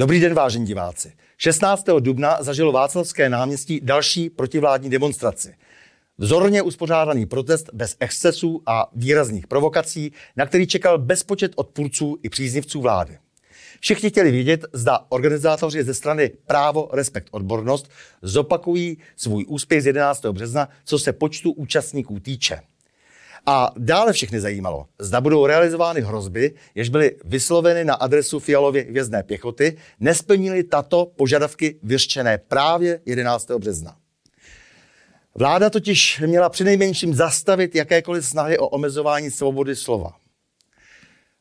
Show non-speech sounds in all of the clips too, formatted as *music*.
Dobrý den, vážení diváci. 16. dubna zažilo Václavské náměstí další protivládní demonstraci. Vzorně uspořádaný protest bez excesů a výrazných provokací, na který čekal bezpočet odpůrců i příznivců vlády. Všichni chtěli vědět, zda organizátoři ze strany Právo, Respekt, Odbornost zopakují svůj úspěch z 11. března, co se počtu účastníků týče. A dále všechny zajímalo, zda budou realizovány hrozby, jež byly vysloveny na adresu Fialově hvězdné pěchoty, nesplnili tato požadavky vyřčené právě 11. března. Vláda totiž měla přinejmenším zastavit jakékoliv snahy o omezování svobody slova.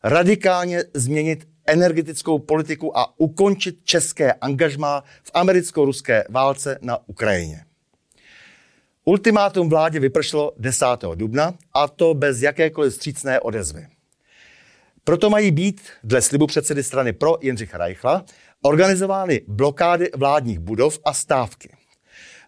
Radikálně změnit energetickou politiku a ukončit české angažmá v americko-ruské válce na Ukrajině. Ultimátum vládě vypršelo 10. dubna a to bez jakékoliv střícné odezvy. Proto mají být, dle slibu předsedy strany pro Jindřicha Reichla, organizovány blokády vládních budov a stávky.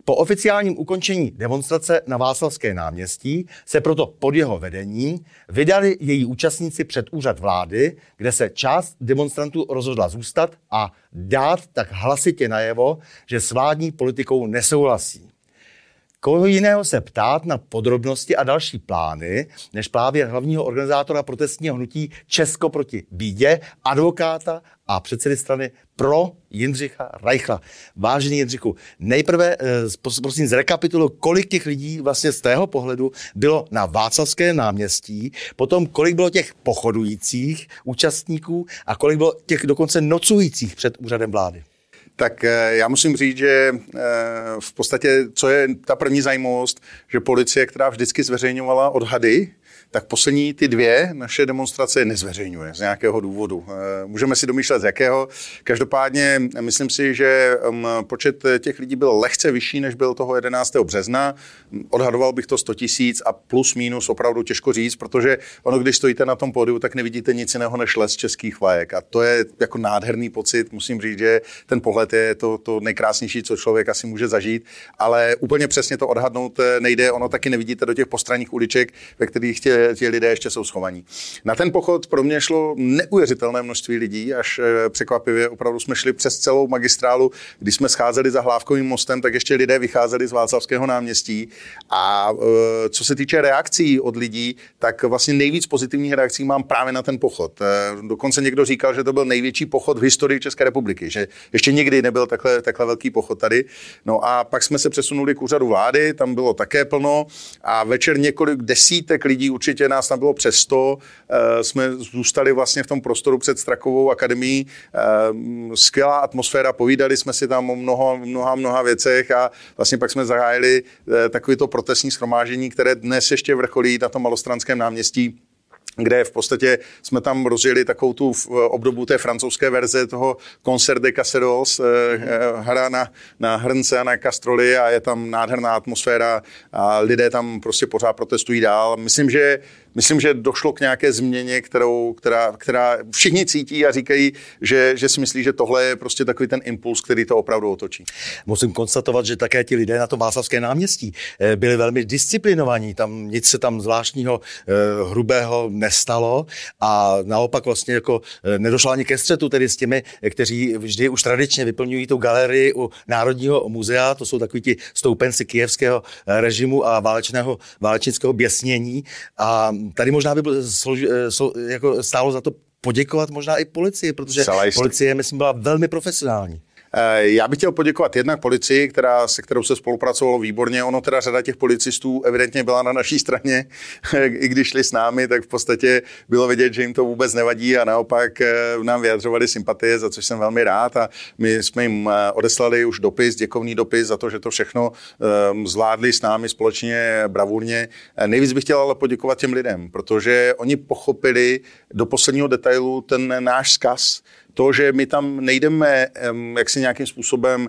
Po oficiálním ukončení demonstrace na Václavské náměstí se proto pod jeho vedením vydali její účastníci před úřad vlády, kde se část demonstrantů rozhodla zůstat a dát tak hlasitě najevo, že s vládní politikou nesouhlasí. Koho jiného se ptát na podrobnosti a další plány, než právě hlavního organizátora protestního hnutí Česko proti bídě, advokáta a předsedy strany pro Jindřicha Reichla. Vážený Jindřichu, nejprve eh, prosím zrekapituluji, kolik těch lidí vlastně z tého pohledu bylo na Václavské náměstí, potom kolik bylo těch pochodujících účastníků a kolik bylo těch dokonce nocujících před úřadem vlády. Tak eh, já musím říct, že eh, v podstatě, co je ta první zajímavost, že policie, která vždycky zveřejňovala odhady tak poslední ty dvě naše demonstrace nezveřejňuje z nějakého důvodu. Eh, můžeme si domýšlet z jakého. Každopádně myslím si, že počet těch lidí byl lehce vyšší, než byl toho 11. března. Odhadoval bych to 100 tisíc a plus minus opravdu těžko říct, protože ono, když stojíte na tom pódiu, tak nevidíte nic jiného než les českých vlajek. A to je jako nádherný pocit. Musím říct, že ten pohled je to, to nejkrásnější, co člověk asi může zažít, ale úplně přesně to odhadnout eh, nejde. Ono taky nevidíte do těch postranních uliček, ve kterých tě ti lidé ještě jsou schovaní. Na ten pochod pro mě šlo neuvěřitelné množství lidí, až eh, překvapivě opravdu jsme šli přes celou magistrálu, když jsme scházeli za Hlávkovým mostem, tak ještě lidé vycházeli z Václavského náměstí. A eh, co se týče reakcí od lidí, tak vlastně nejvíc pozitivních reakcí mám právě na ten pochod. Eh, dokonce někdo říkal, že to byl největší pochod v historii České republiky, že ještě nikdy nebyl takhle, takhle velký pochod tady. No a pak jsme se přesunuli k úřadu vlády, tam bylo také plno a večer několik desítek lidí určitě určitě nás tam bylo přes 100. Eh, jsme zůstali vlastně v tom prostoru před Strakovou akademií. Eh, skvělá atmosféra, povídali jsme si tam o mnoha, mnoha, mnoha věcech a vlastně pak jsme zahájili eh, takovýto protestní schromáždění, které dnes ještě vrcholí na tom malostranském náměstí kde v podstatě jsme tam rozjeli takovou tu obdobu té francouzské verze toho Concert de Casserols, eh, eh, hra na, na hrnce a na kastroli a je tam nádherná atmosféra a lidé tam prostě pořád protestují dál. Myslím, že myslím, že došlo k nějaké změně, kterou, která, která všichni cítí a říkají, že, že si myslí, že tohle je prostě takový ten impuls, který to opravdu otočí. Musím konstatovat, že také ti lidé na tom Václavské náměstí eh, byli velmi disciplinovaní. Tam nic se tam zvláštního eh, hrubého nestalo a naopak vlastně jako eh, nedošlo ani ke střetu tedy s těmi, kteří vždy už tradičně vyplňují tu galerii u Národního muzea. To jsou takový ti stoupenci kijevského režimu a válečného, válečnického běsnění. A tady možná by bylo složi, eh, slo, jako stálo za to poděkovat možná i policii, protože policie, myslím, byla velmi profesionální. Eh, já bych chtěl poděkovat jednak policii, která, se kterou se spolupracovalo výborně. Ono teda řada těch policistů evidentně byla na naší straně, *laughs* i když šli s námi, tak v podstatě bylo vidět, že jim to vůbec nevadí a naopak eh, nám vyjadřovali sympatie, za což jsem velmi rád a my jsme jim eh, odeslali už dopis, děkovný dopis za to, že to všechno zvládli s námi společně bravurně. Nejvíc bych chtěl ale poděkovat těm lidem, protože oni pochopili do posledního detailu ten náš vzkaz, to, že my tam nejdeme jak si nějakým způsobem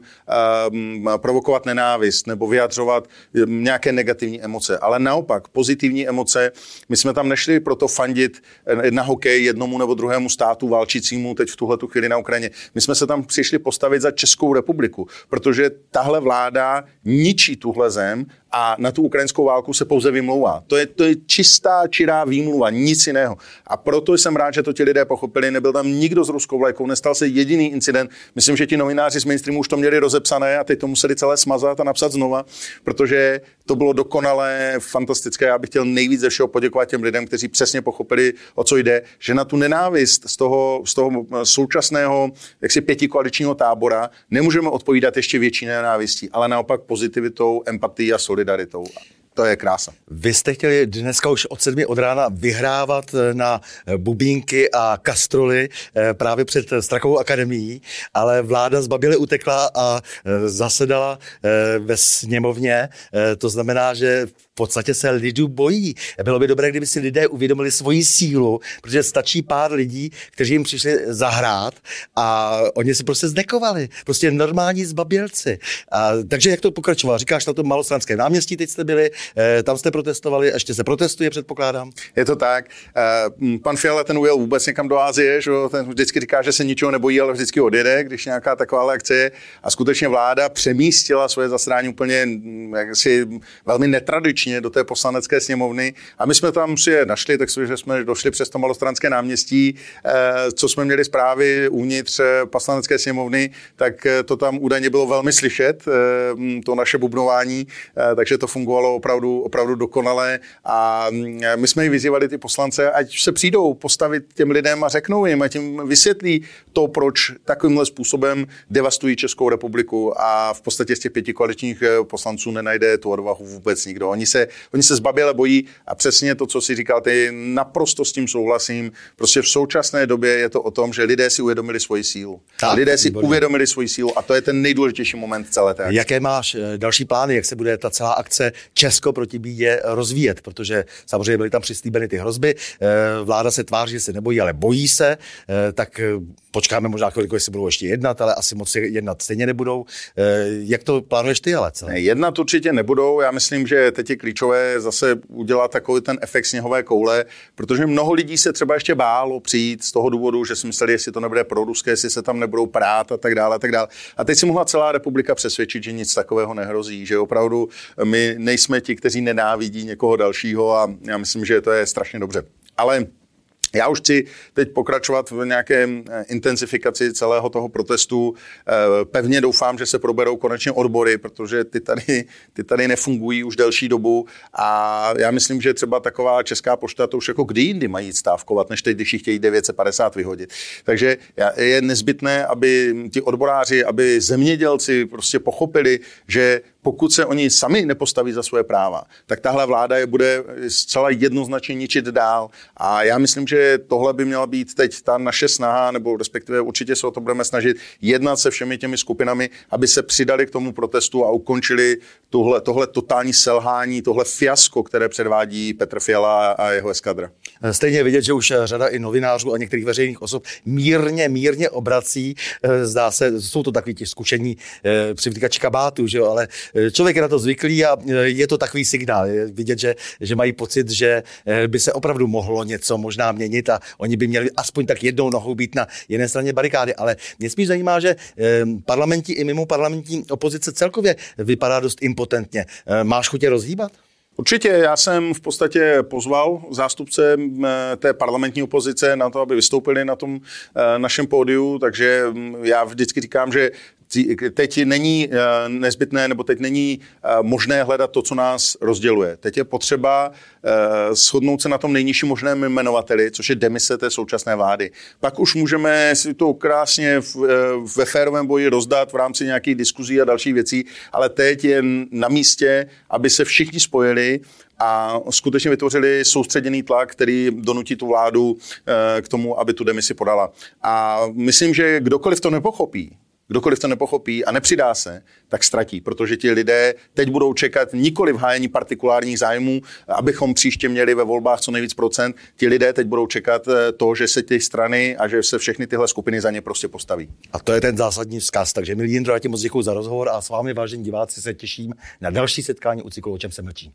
provokovat nenávist nebo vyjadřovat nějaké negativní emoce, ale naopak pozitivní emoce. My jsme tam nešli proto fandit na hokej jednomu nebo druhému státu válčícímu teď v tuhle chvíli na Ukrajině. My jsme se tam přišli postavit za Českou republiku, protože tahle vláda ničí tuhle zem a na tu ukrajinskou válku se pouze vymlouvá. To je, to je čistá, čirá výmluva, nic jiného. A proto jsem rád, že to ti lidé pochopili. Nebyl tam nikdo s ruskou vlajkou, nestal se jediný incident. Myslím, že ti novináři z mainstreamu už to měli rozepsané a teď to museli celé smazat a napsat znova, protože to bylo dokonalé, fantastické. Já bych chtěl nejvíc ze všeho poděkovat těm lidem, kteří přesně pochopili, o co jde, že na tu nenávist z toho, z toho současného jaksi pětikoaličního tábora nemůžeme odpovídat ještě větší nenávistí, ale naopak pozitivitou, empatií a solidaritou to je krása. Vy jste chtěli dneska už od sedmi od rána vyhrávat eh, na eh, bubínky a kastroly eh, právě před Strakovou akademií, ale vláda zbabile utekla a zasedala ve sněmovně. To znamená, že v podstatě se lidu bojí. Bylo by dobré, kdyby si lidé uvědomili svoji sílu, protože stačí pár lidí, kteří jim přišli zahrát a oni si prostě znekovali. Prostě normální zbabělci. A, takže jak to pokračovalo? Říkáš na tom malostranském náměstí, teď jste byli, tam jste protestovali, ještě se protestuje, předpokládám. Je to tak. Eh, pan Fiala ten ujel vůbec někam do Ázie, že? ten vždycky říká, že se ničeho nebojí, ale vždycky odjede, když nějaká taková akce je. A skutečně vláda přemístila svoje zasedání úplně jaksi, velmi netradičně do té poslanecké sněmovny a my jsme tam si je našli, tak že jsme došli přes to malostranské náměstí, eh, co jsme měli zprávy uvnitř eh, poslanecké sněmovny, tak eh, to tam údajně bylo velmi slyšet, to naše bubnování, takže to fungovalo opravdu, opravdu dokonale a mm, my jsme ji vyzývali ty poslance, ať se přijdou postavit těm lidem a řeknou jim, ať jim vysvětlí to, proč takovýmhle způsobem devastují Českou republiku a v podstatě z těch pěti koaličních poslanců nenajde tu odvahu vůbec nikdo. Oni se, oni se zbaběle bojí a přesně to, co si říkal, ty naprosto s tím souhlasím. Prostě v současné době je to o tom, že lidé si uvědomili svoji sílu. Tak, lidé si výborně. uvědomili svoji sílu a to je ten nejdůležitější moment celé té akce. Jaké máš eh, další plány, jak se bude ta celá akce Česko proti bídě rozvíjet? Protože samozřejmě byly tam přislíbeny ty hrozby, eh, vláda se tváří, že se nebojí, ale bojí se, eh, tak počkáme možná chvilku, jestli budou ještě jednat, ale asi moc jednat stejně nebudou. Jak to plánuješ ty ale celé? Jednat určitě nebudou, já myslím, že teď je klíčové zase udělat takový ten efekt sněhové koule, protože mnoho lidí se třeba ještě bálo přijít z toho důvodu, že si mysleli, jestli to nebude pro ruské, jestli se tam nebudou prát a tak dále. A, tak dále. a teď si mohla celá republika přesvědčit, že nic takového nehrozí, že opravdu my nejsme ti, kteří nenávidí někoho dalšího a já myslím, že to je strašně dobře. Ale já už chci teď pokračovat v nějaké eh, intenzifikaci celého toho protestu. Eh, pevně doufám, že se proberou konečně odbory, protože ty tady, ty tady nefungují už delší dobu a já myslím, že třeba taková česká pošta to už jako kdy jindy mají stávkovat, než teď, když jich chtějí 950 vyhodit. Takže je nezbytné, aby ti odboráři, aby zemědělci prostě pochopili, že pokud se oni sami nepostaví za svoje práva, tak tahle vláda je bude zcela jednoznačně ničit dál. A já myslím, že tohle by měla být teď ta naše snaha, nebo respektive určitě se o to budeme snažit, jednat se všemi těmi skupinami, aby se přidali k tomu protestu a ukončili tohle, tohle totální selhání, tohle fiasko, které předvádí Petr Fiala a jeho eskadra. Stejně vidět, že už řada i novinářů a některých veřejných osob mírně, mírně obrací. Zdá se, jsou to takový ti zkušení eh, přivlíkači kabátu, že jo, ale Eh, člověk je na to zvyklý a eh, je to takový signál. Je vidět, že, že mají pocit, že eh, by se opravdu mohlo něco možná měnit a oni by měli aspoň tak jednou nohou být na jedné straně barikády. Ale mě spíš zajímá, že parlamentní i mimo parlamentní opozice celkově vypadá dost impotentně. Máš chutě rozhýbat? Určitě, já jsem v podstatě pozval zástupce té parlamentní opozice na to, aby vystoupili na tom našem pódiu, takže mm, já vždycky říkám, že teď není eh, nezbytné, nebo teď není eh, možné hledat to, co nás rozděluje. Teď je potřeba eh, shodnout se na tom nejnižším možném jmenovateli, což je demise té současné vlády. Pak už můžeme si to krásně ve férovém boji rozdat v rámci nějakých diskuzí a dalších věcí, ale teď je na místě, aby se všichni spojili a skutečně vytvořili soustředěný tlak, který donutí tu vládu k tomu, aby tu demisi podala. A myslím, že kdokoliv to nepochopí, Kdokoliv to nepochopí a nepřidá se, tak ztratí, protože ti lidé teď budou čekat nikoli v hájení partikulárních zájmů, abychom příště měli ve volbách co nejvíc procent. Ti lidé teď budou čekat eh, to, že se ty strany a že se všechny tyhle skupiny za ně prostě postaví. A to je ten zásadní vzkaz. Takže milí Jindro, já ti moc děkuji za rozhovor a s vámi, vážení diváci, se těším na další setkání u cyklu O čem se mlčí.